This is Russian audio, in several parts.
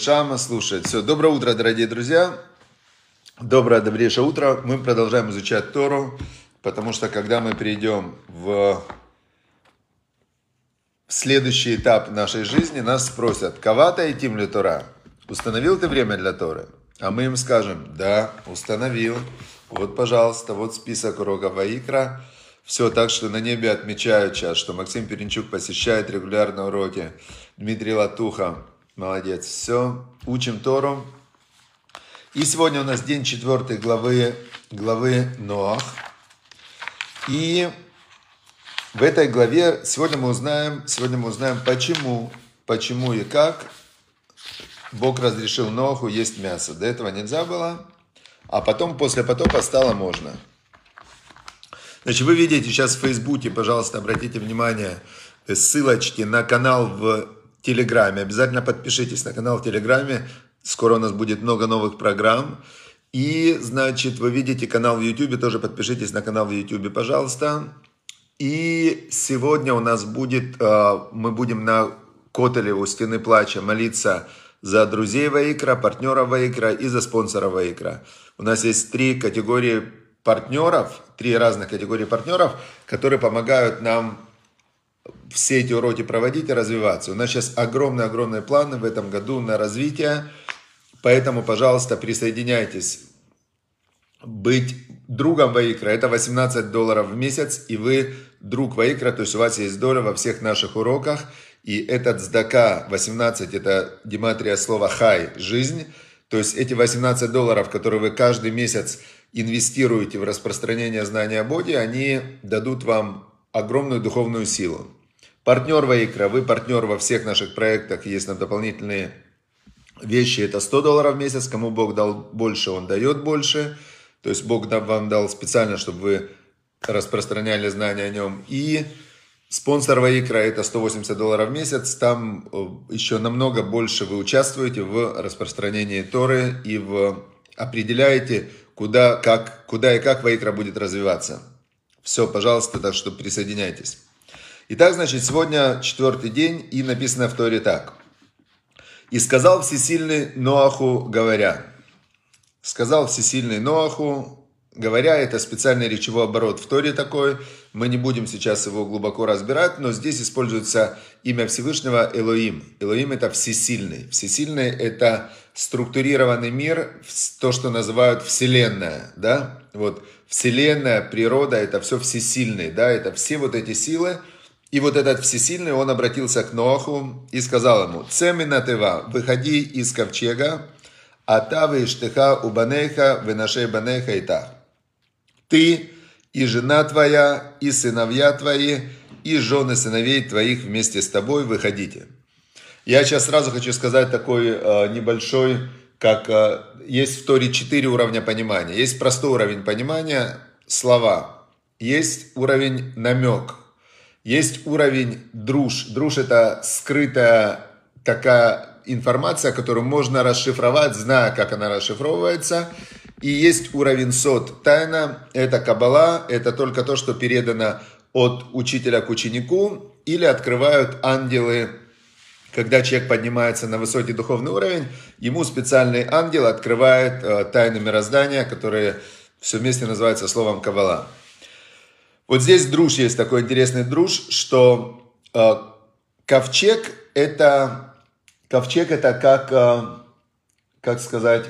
Шама слушает. Все, доброе утро, дорогие друзья. Доброе, добрейшее утро. Мы продолжаем изучать Тору, потому что когда мы перейдем в следующий этап нашей жизни, нас спросят, и Тим ли Тора? Установил ты время для Торы? А мы им скажем, да, установил. Вот, пожалуйста, вот список уроков Ваикра. Все, так что на небе отмечают сейчас, что Максим Перенчук посещает регулярно уроки. Дмитрий Латуха, Молодец. Все. Учим Тору. И сегодня у нас день четвертой главы, главы Ноах. И в этой главе сегодня мы узнаем, сегодня мы узнаем, почему, почему и как Бог разрешил Ноаху есть мясо. До этого нельзя было, а потом после потопа стало можно. Значит, вы видите сейчас в Фейсбуке, пожалуйста, обратите внимание, ссылочки на канал в Телеграме. Обязательно подпишитесь на канал в Телеграме. Скоро у нас будет много новых программ. И, значит, вы видите канал в Ютубе, тоже подпишитесь на канал в Ютубе, пожалуйста. И сегодня у нас будет, э, мы будем на Котеле у Стены Плача молиться за друзей Ваикра, партнеров Ваикра и за спонсора Ваикра. У нас есть три категории партнеров, три разных категории партнеров, которые помогают нам все эти уроки проводить и развиваться. У нас сейчас огромные-огромные планы в этом году на развитие, поэтому, пожалуйста, присоединяйтесь. Быть другом Ваикра – это 18 долларов в месяц, и вы друг Ваикра, то есть у вас есть доля во всех наших уроках, и этот сдака 18 – это дематрия слова «хай» – жизнь, то есть эти 18 долларов, которые вы каждый месяц инвестируете в распространение знания о Боге, они дадут вам огромную духовную силу. Партнер Ваикра, вы партнер во всех наших проектах, есть нам дополнительные вещи, это 100 долларов в месяц, кому Бог дал больше, Он дает больше, то есть Бог вам дал специально, чтобы вы распространяли знания о нем. И спонсор Ваикра это 180 долларов в месяц, там э, еще намного больше вы участвуете в распространении Торы и в определяете, куда, как, куда и как Ваикра будет развиваться. Все, пожалуйста, так что присоединяйтесь. Итак, значит, сегодня четвертый день, и написано в Торе так. «И сказал всесильный Ноаху, говоря». Сказал всесильный Ноаху, говоря, это специальный речевой оборот в Торе такой. Мы не будем сейчас его глубоко разбирать, но здесь используется имя Всевышнего Элоим. Элоим это всесильный. Всесильный это структурированный мир, то, что называют Вселенная. Да? Вот Вселенная, природа, это все всесильный. Да? Это все вот эти силы, и вот этот всесильный, он обратился к Ноаху и сказал ему, «Цемина тева, выходи из ковчега, а та штыха у банеха, выношей банеха и та. Ты и жена твоя, и сыновья твои, и жены сыновей твоих вместе с тобой выходите». Я сейчас сразу хочу сказать такой э, небольшой, как э, есть в Торе четыре уровня понимания. Есть простой уровень понимания, слова. Есть уровень намек – есть уровень друж. Друж это скрытая такая информация, которую можно расшифровать, зная, как она расшифровывается. И есть уровень сот. Тайна – это кабала, это только то, что передано от учителя к ученику, или открывают ангелы, когда человек поднимается на высокий духовный уровень, ему специальный ангел открывает э, тайны мироздания, которые все вместе называются словом кабала. Вот здесь друж есть такой интересный друж, что э, ковчег это ковчег это как э, как сказать,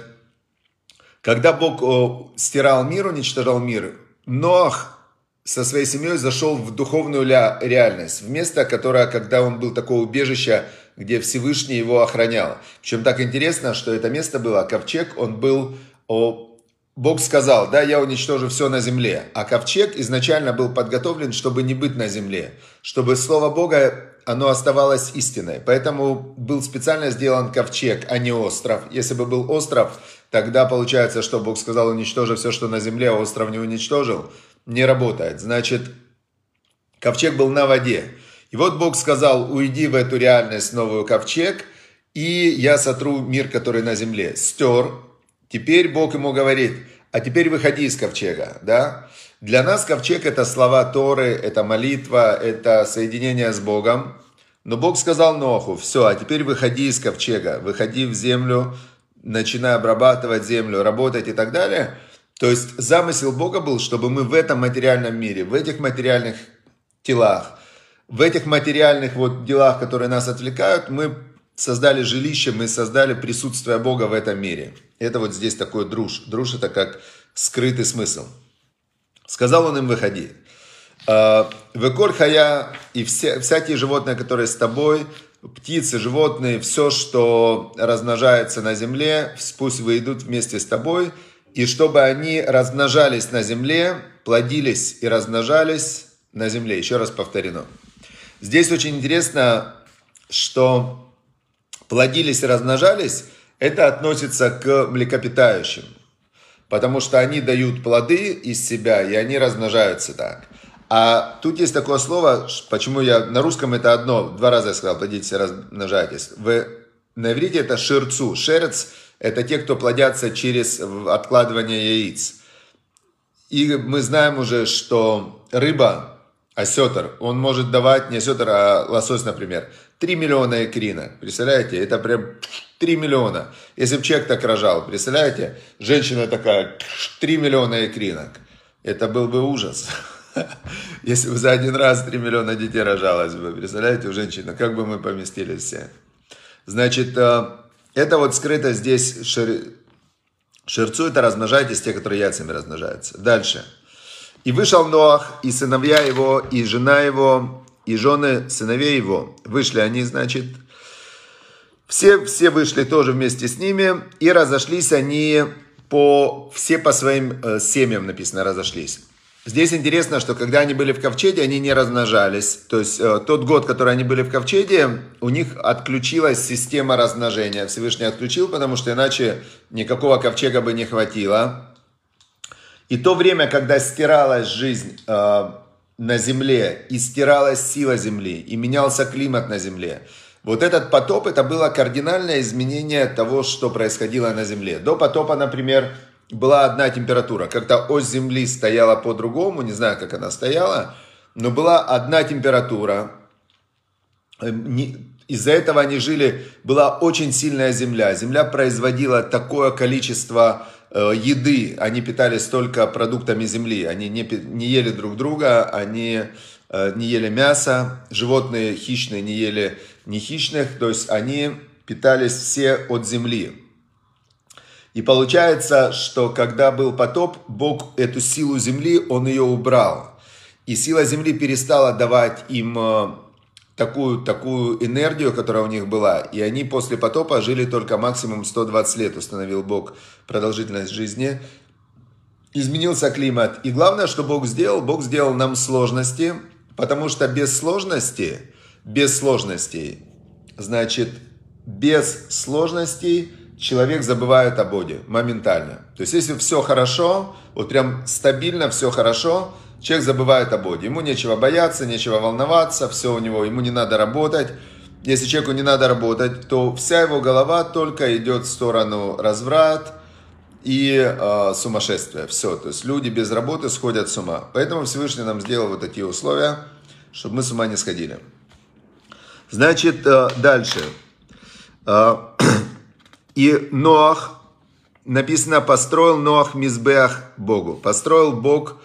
когда Бог э, стирал мир, уничтожал мир, Ноах со своей семьей зашел в духовную реальность, в место, которое, когда он был такое убежище, где Всевышний его охранял. Причем так интересно, что это место было, ковчег, он был Бог сказал, да, я уничтожу все на земле. А ковчег изначально был подготовлен, чтобы не быть на земле. Чтобы Слово Бога, оно оставалось истиной. Поэтому был специально сделан ковчег, а не остров. Если бы был остров, тогда получается, что Бог сказал, уничтожи все, что на земле, а остров не уничтожил. Не работает. Значит, ковчег был на воде. И вот Бог сказал, уйди в эту реальность, новую ковчег, и я сотру мир, который на земле. Стер, Теперь Бог ему говорит, а теперь выходи из ковчега, да? Для нас ковчег это слова Торы, это молитва, это соединение с Богом. Но Бог сказал Ноху, все, а теперь выходи из ковчега, выходи в землю, начинай обрабатывать землю, работать и так далее. То есть замысел Бога был, чтобы мы в этом материальном мире, в этих материальных телах, в этих материальных вот делах, которые нас отвлекают, мы создали жилище, мы создали присутствие Бога в этом мире. Это вот здесь такой друж. Друж это как скрытый смысл. Сказал он им, выходи. «А, Веколь хая и все, всякие животные, которые с тобой, птицы, животные, все, что размножается на земле, пусть выйдут вместе с тобой, и чтобы они размножались на земле, плодились и размножались на земле. Еще раз повторено. Здесь очень интересно, что плодились и размножались, это относится к млекопитающим. Потому что они дают плоды из себя, и они размножаются так. А тут есть такое слово, почему я на русском это одно, два раза я сказал, плодитесь размножайтесь. В, на иврите это шерцу. Шерец – это те, кто плодятся через откладывание яиц. И мы знаем уже, что рыба, осетр, он может давать, не осетр, а лосось, например, 3 миллиона экрина. Представляете? Это прям 3 миллиона. Если бы человек так рожал, представляете? Женщина такая, 3 миллиона экринок. Это был бы ужас. Если бы за один раз 3 миллиона детей рожалось бы. Представляете, у женщины, как бы мы поместились все. Значит, э, это вот скрыто здесь шер... шерцу, это размножайтесь, те, которые яйцами размножаются. Дальше. И вышел Ноах, и сыновья его, и жена его, и жены сыновей его. Вышли они, значит, все, все вышли тоже вместе с ними, и разошлись они по, все по своим э, семьям, написано, разошлись. Здесь интересно, что когда они были в ковчеге, они не размножались. То есть э, тот год, который они были в ковчеге, у них отключилась система размножения. Всевышний отключил, потому что иначе никакого ковчега бы не хватило. И то время, когда стиралась жизнь э, на земле, и стиралась сила земли, и менялся климат на земле. Вот этот потоп, это было кардинальное изменение того, что происходило на земле. До потопа, например, была одна температура. Как-то ось земли стояла по-другому, не знаю, как она стояла, но была одна температура. Из-за этого они жили, была очень сильная земля. Земля производила такое количество Э, еды, они питались только продуктами земли, они не, не ели друг друга, они э, не ели мясо, животные хищные не ели не хищных, то есть они питались все от земли. И получается, что когда был потоп, Бог эту силу земли, Он ее убрал. И сила земли перестала давать им э, такую, такую энергию, которая у них была. И они после потопа жили только максимум 120 лет, установил Бог продолжительность жизни. Изменился климат. И главное, что Бог сделал, Бог сделал нам сложности, потому что без сложности, без сложностей, значит, без сложностей человек забывает о Боге моментально. То есть, если все хорошо, вот прям стабильно все хорошо – Человек забывает о Боге. Ему нечего бояться, нечего волноваться, все у него, ему не надо работать. Если человеку не надо работать, то вся его голова только идет в сторону разврат и э, сумасшествия. Все. То есть люди без работы сходят с ума. Поэтому Всевышний нам сделал вот такие условия, чтобы мы с ума не сходили. Значит, э, дальше. Э, и Ноах, написано, построил Ноах Мизбеах Богу. Построил Бог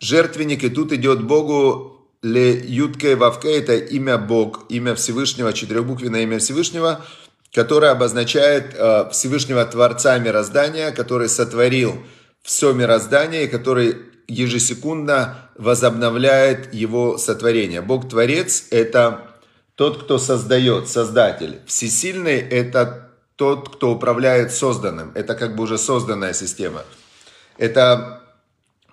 жертвенник, и тут идет Богу Ле Ютке Вавке, это имя Бог, имя Всевышнего, четырехбуквенное имя Всевышнего, которое обозначает э, Всевышнего Творца мироздания, который сотворил все мироздание, который ежесекундно возобновляет его сотворение. Бог Творец – это тот, кто создает, Создатель. Всесильный – это тот, кто управляет созданным. Это как бы уже созданная система. Это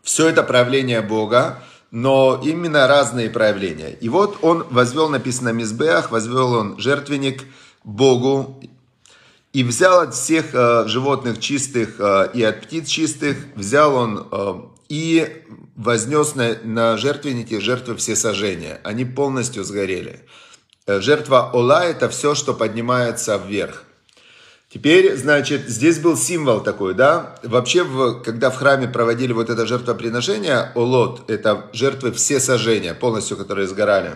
все это проявление Бога, но именно разные проявления. И вот он возвел, написано Мизбеах, возвел он жертвенник Богу, и взял от всех э, животных чистых э, и от птиц чистых, взял он э, и вознес на, на жертвенники жертвы все сожжения. Они полностью сгорели. Э, жертва Ола – это все, что поднимается вверх. Теперь, значит, здесь был символ такой, да? Вообще, в, когда в храме проводили вот это жертвоприношение, олот, это жертвы все сожжения, полностью, которые сгорали,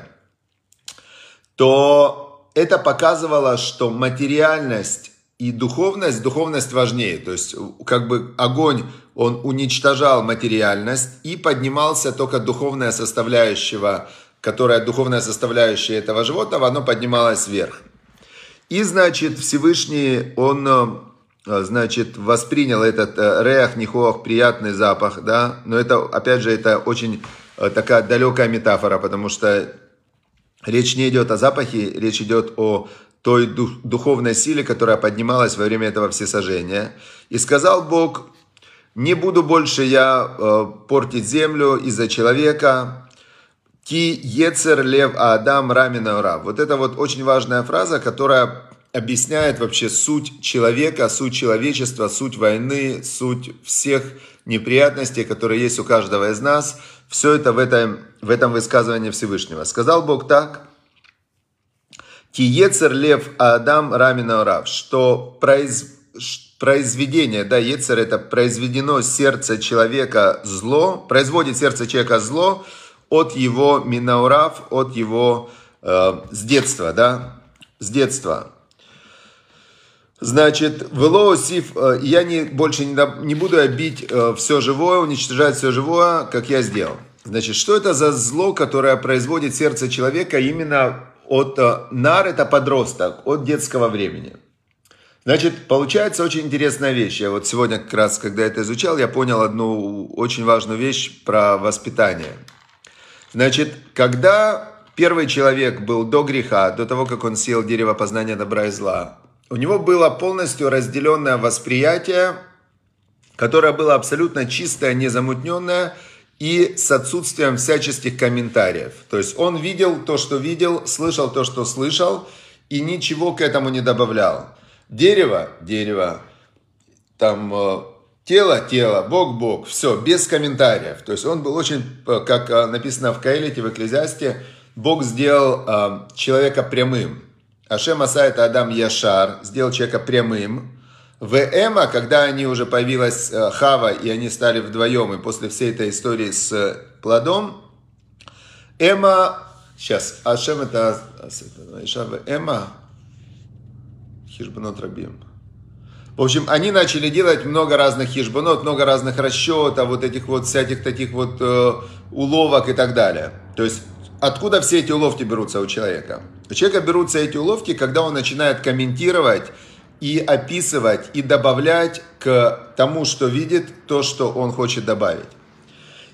то это показывало, что материальность и духовность, духовность важнее. То есть, как бы огонь, он уничтожал материальность и поднимался только духовная составляющая, которая духовная составляющая этого животного, оно поднималось вверх. И, значит, Всевышний, он, э, значит, воспринял этот э, реах, нихоах, приятный запах, да, но это, опять же, это очень э, такая далекая метафора, потому что речь не идет о запахе, речь идет о той духовной силе, которая поднималась во время этого всесожжения. И сказал Бог, не буду больше я портить землю из-за человека, Ки Ецер Лев Адам Рамина Ура. Вот это вот очень важная фраза, которая объясняет вообще суть человека, суть человечества, суть войны, суть всех неприятностей, которые есть у каждого из нас. Все это в этом, в этом высказывании Всевышнего. Сказал Бог так. Киецер лев Адам Рамина Урав, что произ, произведение, да, Ецер это произведено сердце человека зло, производит сердце человека зло, от его Минаурав, от его э, с детства, да, с детства. Значит, Велоусиф, э, я не, больше не, не буду обить э, все живое, уничтожать все живое, как я сделал. Значит, что это за зло, которое производит сердце человека именно от э, нар, это подросток, от детского времени. Значит, получается очень интересная вещь. Я вот сегодня как раз, когда это изучал, я понял одну очень важную вещь про воспитание. Значит, когда первый человек был до греха, до того, как он съел дерево познания добра и зла, у него было полностью разделенное восприятие, которое было абсолютно чистое, незамутненное и с отсутствием всяческих комментариев. То есть он видел то, что видел, слышал то, что слышал, и ничего к этому не добавлял. Дерево, дерево, там э, Тело, тело, Бог, Бог, все, без комментариев. То есть он был очень, э, как э, написано в Каэлите, в Экклезиасте, Бог сделал э, человека прямым. Ашем Асайта Адам Яшар сделал человека прямым. В Эма, когда они уже появилась э, Хава, и они стали вдвоем, и после всей этой истории с э, плодом, Эма, сейчас, Ашем это, Эма, Хижбанот Рабим. В общем, они начали делать много разных хижбанот, много разных расчетов, вот этих вот всяких таких вот э, уловок и так далее. То есть, откуда все эти уловки берутся у человека? У человека берутся эти уловки, когда он начинает комментировать и описывать, и добавлять к тому, что видит, то, что он хочет добавить.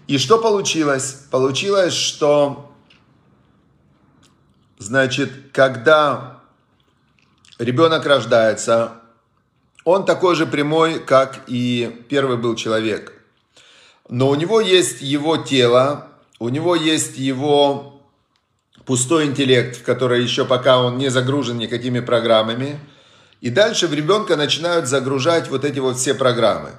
И что получилось? Получилось, что, значит, когда ребенок рождается, он такой же прямой, как и первый был человек. Но у него есть его тело, у него есть его пустой интеллект, в который еще пока он не загружен никакими программами. И дальше в ребенка начинают загружать вот эти вот все программы.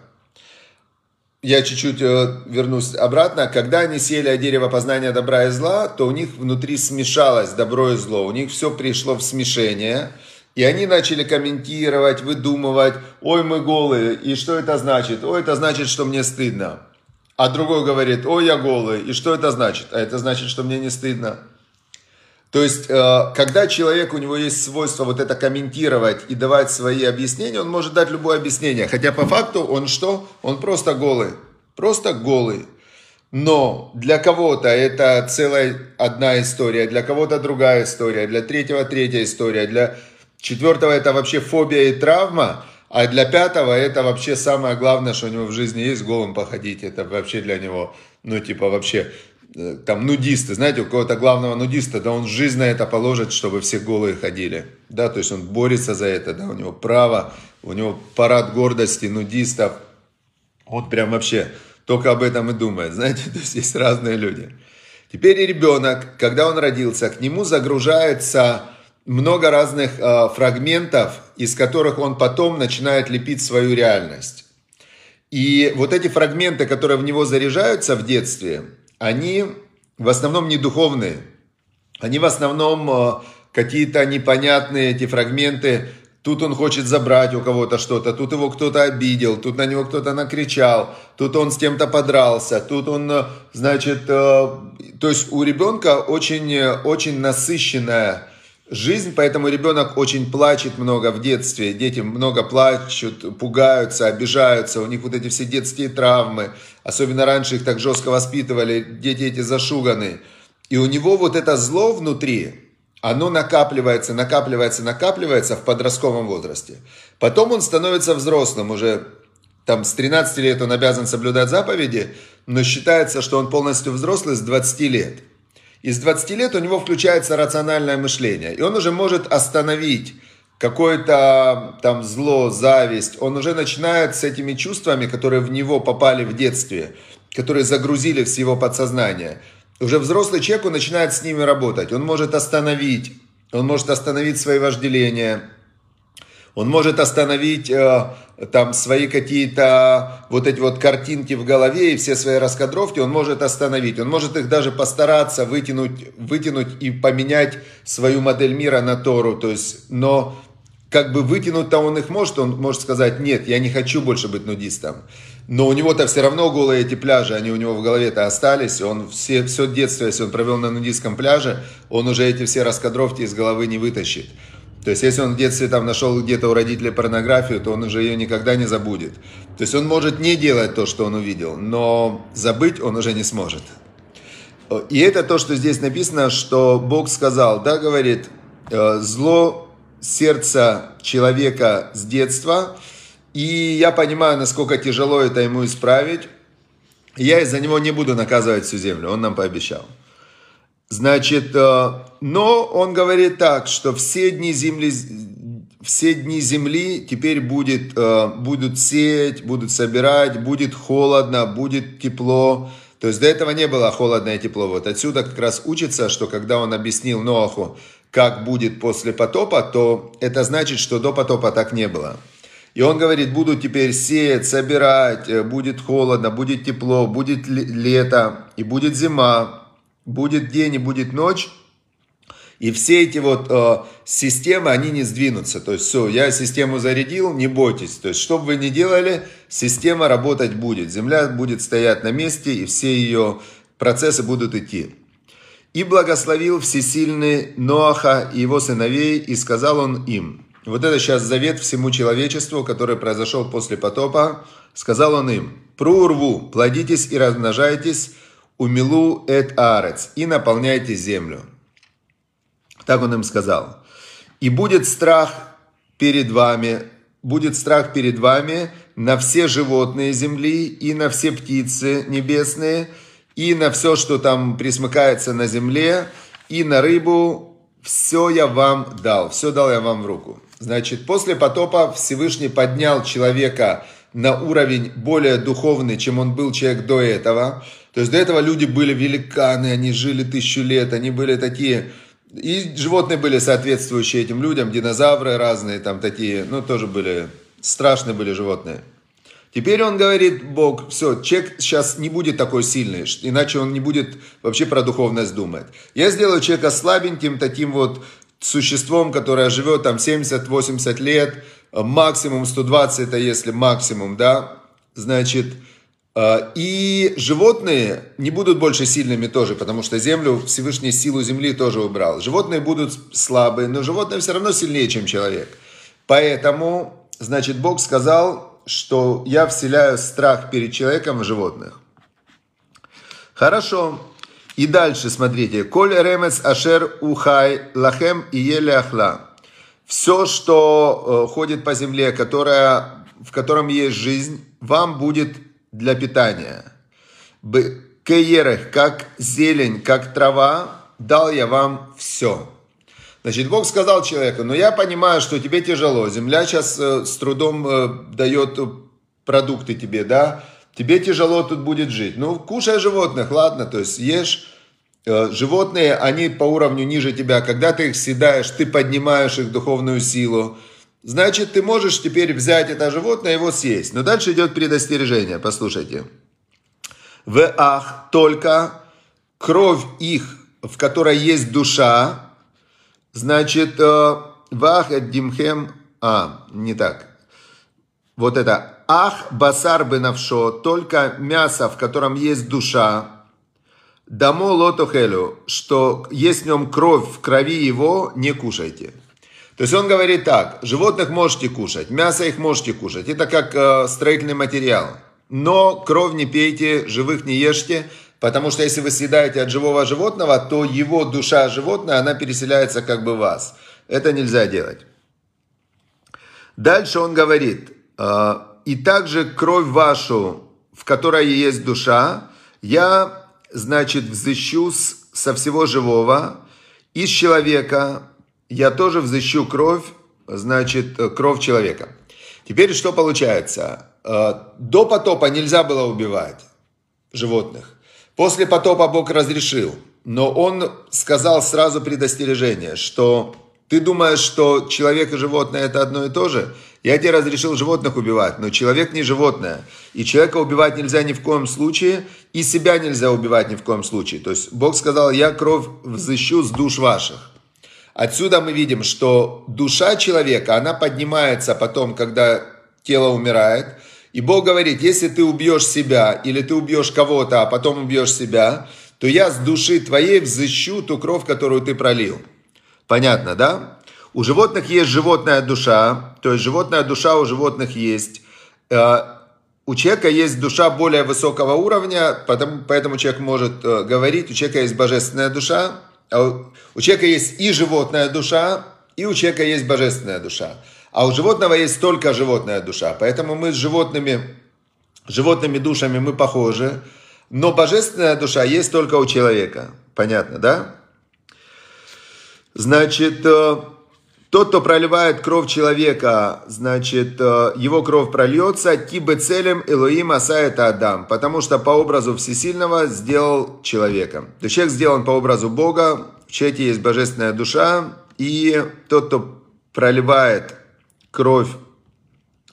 Я чуть-чуть э, вернусь обратно. Когда они сели от дерева познания добра и зла, то у них внутри смешалось добро и зло. У них все пришло в смешение – и они начали комментировать, выдумывать, ой, мы голые, и что это значит? Ой, это значит, что мне стыдно. А другой говорит, ой, я голый, и что это значит? А это значит, что мне не стыдно. То есть, э, когда человек, у него есть свойство вот это комментировать и давать свои объяснения, он может дать любое объяснение. Хотя по факту он что? Он просто голый. Просто голый. Но для кого-то это целая одна история, для кого-то другая история, для третьего третья история, для Четвертого это вообще фобия и травма. А для пятого это вообще самое главное, что у него в жизни есть, голым походить. Это вообще для него, ну типа вообще, э, там нудисты, знаете, у кого-то главного нудиста, да он жизнь на это положит, чтобы все голые ходили. Да, то есть он борется за это, да, у него право, у него парад гордости нудистов. Вот прям вообще только об этом и думает, знаете, то есть есть разные люди. Теперь и ребенок, когда он родился, к нему загружается много разных э, фрагментов, из которых он потом начинает лепить свою реальность. И вот эти фрагменты, которые в него заряжаются в детстве, они в основном не духовные. Они в основном э, какие-то непонятные эти фрагменты. Тут он хочет забрать у кого-то что-то, тут его кто-то обидел, тут на него кто-то накричал, тут он с кем-то подрался, тут он, э, значит, э, то есть у ребенка очень, очень насыщенная жизнь, поэтому ребенок очень плачет много в детстве, дети много плачут, пугаются, обижаются, у них вот эти все детские травмы, особенно раньше их так жестко воспитывали, дети эти зашуганы. И у него вот это зло внутри, оно накапливается, накапливается, накапливается в подростковом возрасте. Потом он становится взрослым, уже там с 13 лет он обязан соблюдать заповеди, но считается, что он полностью взрослый с 20 лет. И с 20 лет у него включается рациональное мышление, и он уже может остановить какое-то там зло, зависть, он уже начинает с этими чувствами, которые в него попали в детстве, которые загрузили в его подсознание. Уже взрослый человек, он начинает с ними работать. Он может остановить, он может остановить свои вожделения, он может остановить э, там свои какие-то вот эти вот картинки в голове и все свои раскадровки, он может остановить. Он может их даже постараться вытянуть, вытянуть и поменять свою модель мира на Тору. То есть, но как бы вытянуть-то он их может, он может сказать, нет, я не хочу больше быть нудистом. Но у него-то все равно голые эти пляжи, они у него в голове-то остались. Он все, все детство, если он провел на нудистском пляже, он уже эти все раскадровки из головы не вытащит. То есть, если он в детстве там нашел где-то у родителей порнографию, то он уже ее никогда не забудет. То есть, он может не делать то, что он увидел, но забыть он уже не сможет. И это то, что здесь написано, что Бог сказал, да, говорит, «Э, зло сердца человека с детства – и я понимаю, насколько тяжело это ему исправить. Я из-за него не буду наказывать всю землю, он нам пообещал. Значит, э, но он говорит так, что все дни земли, все дни земли теперь будет, э, будут сеять, будут собирать, будет холодно, будет тепло. То есть до этого не было холодно и тепло. Вот отсюда как раз учится, что когда он объяснил Ноаху, как будет после потопа, то это значит, что до потопа так не было. И он говорит, буду теперь сеять, собирать, э, будет холодно, будет тепло, будет лето, и будет зима, будет день и будет ночь. И все эти вот э, системы, они не сдвинутся. То есть все, я систему зарядил, не бойтесь. То есть что бы вы ни делали, система работать будет. Земля будет стоять на месте, и все ее процессы будут идти. И благословил всесильный Ноаха и его сыновей, и сказал он им – вот это сейчас завет всему человечеству, который произошел после потопа. Сказал он им, «Прурву, плодитесь и размножайтесь, умилу эт арец, и наполняйте землю». Так он им сказал. «И будет страх перед вами, будет страх перед вами на все животные земли и на все птицы небесные, и на все, что там присмыкается на земле, и на рыбу, все я вам дал, все дал я вам в руку. Значит, после потопа Всевышний поднял человека на уровень более духовный, чем он был человек до этого. То есть до этого люди были великаны, они жили тысячу лет, они были такие... И животные были соответствующие этим людям, динозавры разные там такие, ну тоже были, страшные были животные. Теперь он говорит, Бог, все, человек сейчас не будет такой сильный, иначе он не будет вообще про духовность думать. Я сделаю человека слабеньким, таким вот существом, которое живет там 70-80 лет, максимум 120, это если максимум, да, значит, и животные не будут больше сильными тоже, потому что землю, Всевышний силу земли тоже убрал. Животные будут слабые, но животные все равно сильнее, чем человек. Поэтому, значит, Бог сказал, что я вселяю страх перед человеком в животных. Хорошо. И дальше, смотрите. Коль ремес ашер ухай лахем и еле ахла. Все, что э, ходит по земле, которая, в котором есть жизнь, вам будет для питания. Кеерех, как зелень, как трава, дал я вам все. Значит, Бог сказал человеку, но я понимаю, что тебе тяжело. Земля сейчас э, с трудом э, дает продукты тебе, да? тебе тяжело тут будет жить. Ну, кушай животных, ладно, то есть ешь. Э, животные, они по уровню ниже тебя. Когда ты их съедаешь, ты поднимаешь их духовную силу. Значит, ты можешь теперь взять это животное и его съесть. Но дальше идет предостережение, послушайте. В ах, только кровь их, в которой есть душа, значит, э, вах димхем, а, не так. Вот это Ах басар бенавшо, только мясо, в котором есть душа. Дамо лотохелю, что есть в нем кровь, в крови его не кушайте. То есть он говорит так, животных можете кушать, мясо их можете кушать, это как э, строительный материал. Но кровь не пейте, живых не ешьте, потому что если вы съедаете от живого животного, то его душа животное, она переселяется как бы в вас. Это нельзя делать. Дальше он говорит, «Э, и также кровь вашу, в которой есть душа, я, значит, взыщу со всего живого, из человека, я тоже взыщу кровь, значит, э, кровь человека. Теперь что получается? Э, до потопа нельзя было убивать животных. После потопа Бог разрешил. Но он сказал сразу предостережение, что ты думаешь, что человек и животное это одно и то же? Я тебе разрешил животных убивать, но человек не животное. И человека убивать нельзя ни в коем случае, и себя нельзя убивать ни в коем случае. То есть Бог сказал, я кровь взыщу с душ ваших. Отсюда мы видим, что душа человека, она поднимается потом, когда тело умирает. И Бог говорит, если ты убьешь себя или ты убьешь кого-то, а потом убьешь себя, то я с души твоей взыщу ту кровь, которую ты пролил. Понятно, да? У животных есть животная душа, то есть животная душа у животных есть. Э, у человека есть душа более высокого уровня, поэтому человек может э, говорить, у человека есть божественная душа, у человека есть и животная душа, и у человека есть божественная душа. А у животного есть только животная душа. Поэтому мы с животными, животными душами мы похожи. Но божественная душа есть только у человека. Понятно, да? Значит, э, тот, кто проливает кровь человека, значит, э, его кровь прольется, кибы целем Элоим Асаэта Адам, потому что по образу Всесильного сделал человека. То есть человек сделан по образу Бога, в человеке есть божественная душа, и тот, кто проливает кровь,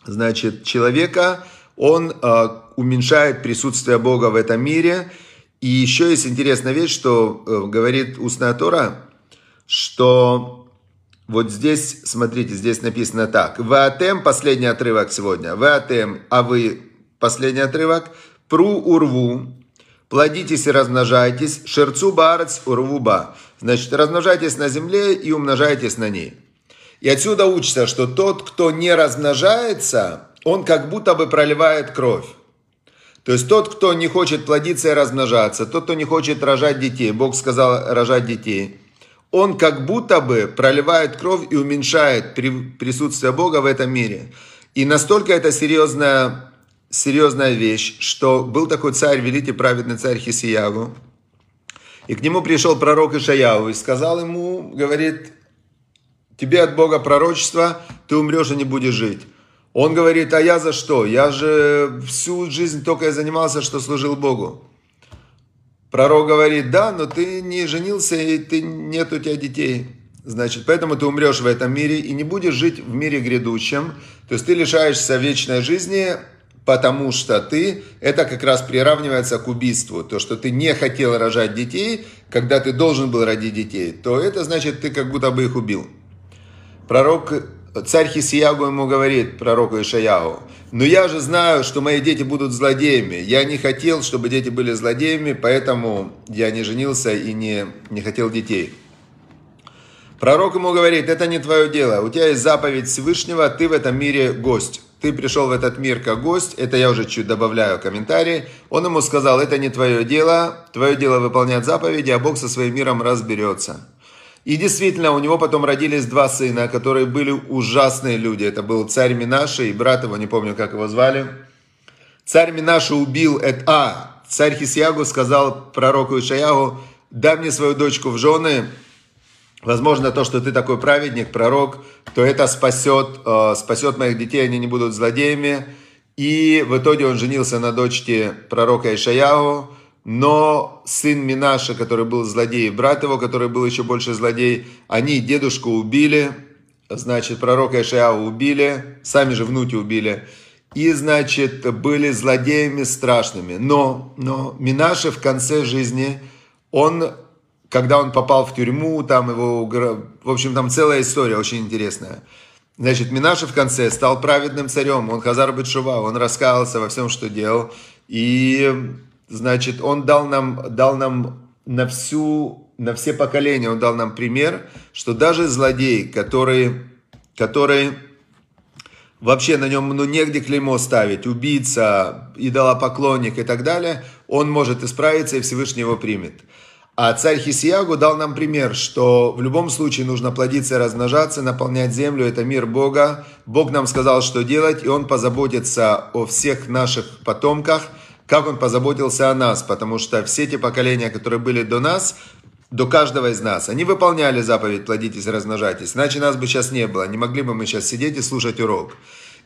значит, человека, он э, уменьшает присутствие Бога в этом мире. И еще есть интересная вещь, что э, говорит устная Тора, что вот здесь, смотрите, здесь написано так. Ваатем, последний отрывок сегодня. Ваатем, а вы, последний отрывок. Пру урву, плодитесь и размножайтесь. Шерцу барец урву ба. Значит, размножайтесь на земле и умножайтесь на ней. И отсюда учится, что тот, кто не размножается, он как будто бы проливает кровь. То есть тот, кто не хочет плодиться и размножаться, тот, кто не хочет рожать детей, Бог сказал рожать детей – он как будто бы проливает кровь и уменьшает присутствие Бога в этом мире. И настолько это серьезная, серьезная вещь, что был такой царь, великий праведный царь Хисиягу, и к нему пришел пророк Ишаяу и сказал ему, говорит, тебе от Бога пророчество, ты умрешь и не будешь жить. Он говорит, а я за что? Я же всю жизнь только и занимался, что служил Богу. Пророк говорит, да, но ты не женился, и ты, нет у тебя детей. Значит, поэтому ты умрешь в этом мире и не будешь жить в мире грядущем. То есть ты лишаешься вечной жизни, потому что ты, это как раз приравнивается к убийству. То, что ты не хотел рожать детей, когда ты должен был родить детей, то это значит, ты как будто бы их убил. Пророк, царь Хисиягу ему говорит, пророку Ишаяу, но я же знаю, что мои дети будут злодеями. Я не хотел, чтобы дети были злодеями, поэтому я не женился и не, не хотел детей. Пророк ему говорит, это не твое дело, у тебя есть заповедь Всевышнего, ты в этом мире гость. Ты пришел в этот мир как гость, это я уже чуть добавляю комментарий. Он ему сказал, это не твое дело, твое дело выполнять заповеди, а Бог со своим миром разберется. И действительно, у него потом родились два сына, которые были ужасные люди. Это был царь Минаши и брат его, не помню, как его звали. Царь Минаши убил, это, а, царь Хисьягу сказал пророку Ишаягу, дай мне свою дочку в жены, возможно, то, что ты такой праведник, пророк, то это спасет, э, спасет моих детей, они не будут злодеями. И в итоге он женился на дочке пророка Ишаягу, но сын Минаша, который был злодей, брат его, который был еще больше злодей, они дедушку убили, значит, пророка Ишаяу убили, сами же внуки убили, и, значит, были злодеями страшными. Но, но Минаша в конце жизни, он, когда он попал в тюрьму, там его, в общем, там целая история очень интересная. Значит, Минаша в конце стал праведным царем, он Хазар Бетшува, он раскаялся во всем, что делал, и Значит, он дал нам, дал нам на, всю, на все поколения он дал нам пример, что даже злодей, который, который вообще на нем ну, негде клеймо ставить, убийца, идолопоклонник и так далее, он может исправиться и Всевышний его примет. А царь Хисиягу дал нам пример, что в любом случае нужно плодиться и размножаться, наполнять землю, это мир Бога. Бог нам сказал, что делать, и Он позаботится о всех наших потомках, как Он позаботился о нас, потому что все те поколения, которые были до нас, до каждого из нас, они выполняли заповедь «плодитесь размножайтесь», иначе нас бы сейчас не было, не могли бы мы сейчас сидеть и слушать урок.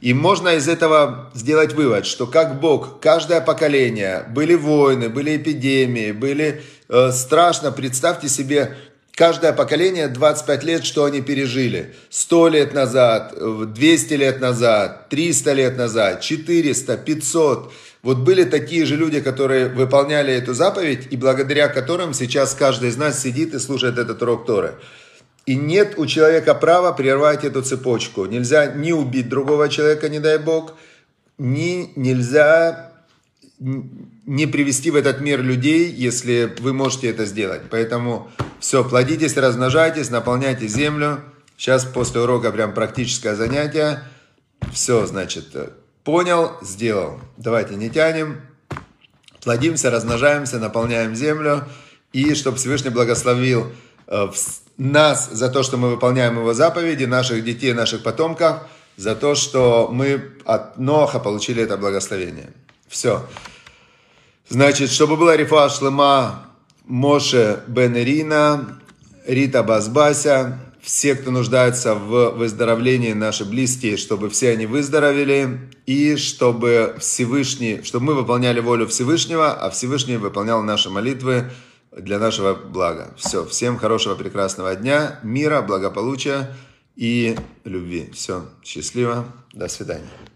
И можно из этого сделать вывод, что как Бог, каждое поколение, были войны, были эпидемии, были э, страшно, представьте себе, каждое поколение 25 лет, что они пережили. 100 лет назад, 200 лет назад, 300 лет назад, 400, 500. Вот были такие же люди, которые выполняли эту заповедь, и благодаря которым сейчас каждый из нас сидит и слушает этот урок Торы. И нет у человека права прервать эту цепочку. Нельзя ни убить другого человека, не дай бог, ни нельзя не привести в этот мир людей, если вы можете это сделать. Поэтому все, плодитесь, размножайтесь, наполняйте землю. Сейчас после урока прям практическое занятие. Все, значит, понял, сделал. Давайте не тянем. Плодимся, размножаемся, наполняем землю. И чтобы Всевышний благословил э, нас за то, что мы выполняем его заповеди, наших детей, наших потомков, за то, что мы от Ноха получили это благословение. Все. Значит, чтобы была рифа шлема Моше Бен Ирина, Рита Базбася, все, кто нуждается в выздоровлении, наши близкие, чтобы все они выздоровели, и чтобы Всевышний, чтобы мы выполняли волю Всевышнего, а Всевышний выполнял наши молитвы, для нашего блага. Все, всем хорошего, прекрасного дня, мира, благополучия и любви. Все, счастливо, до свидания.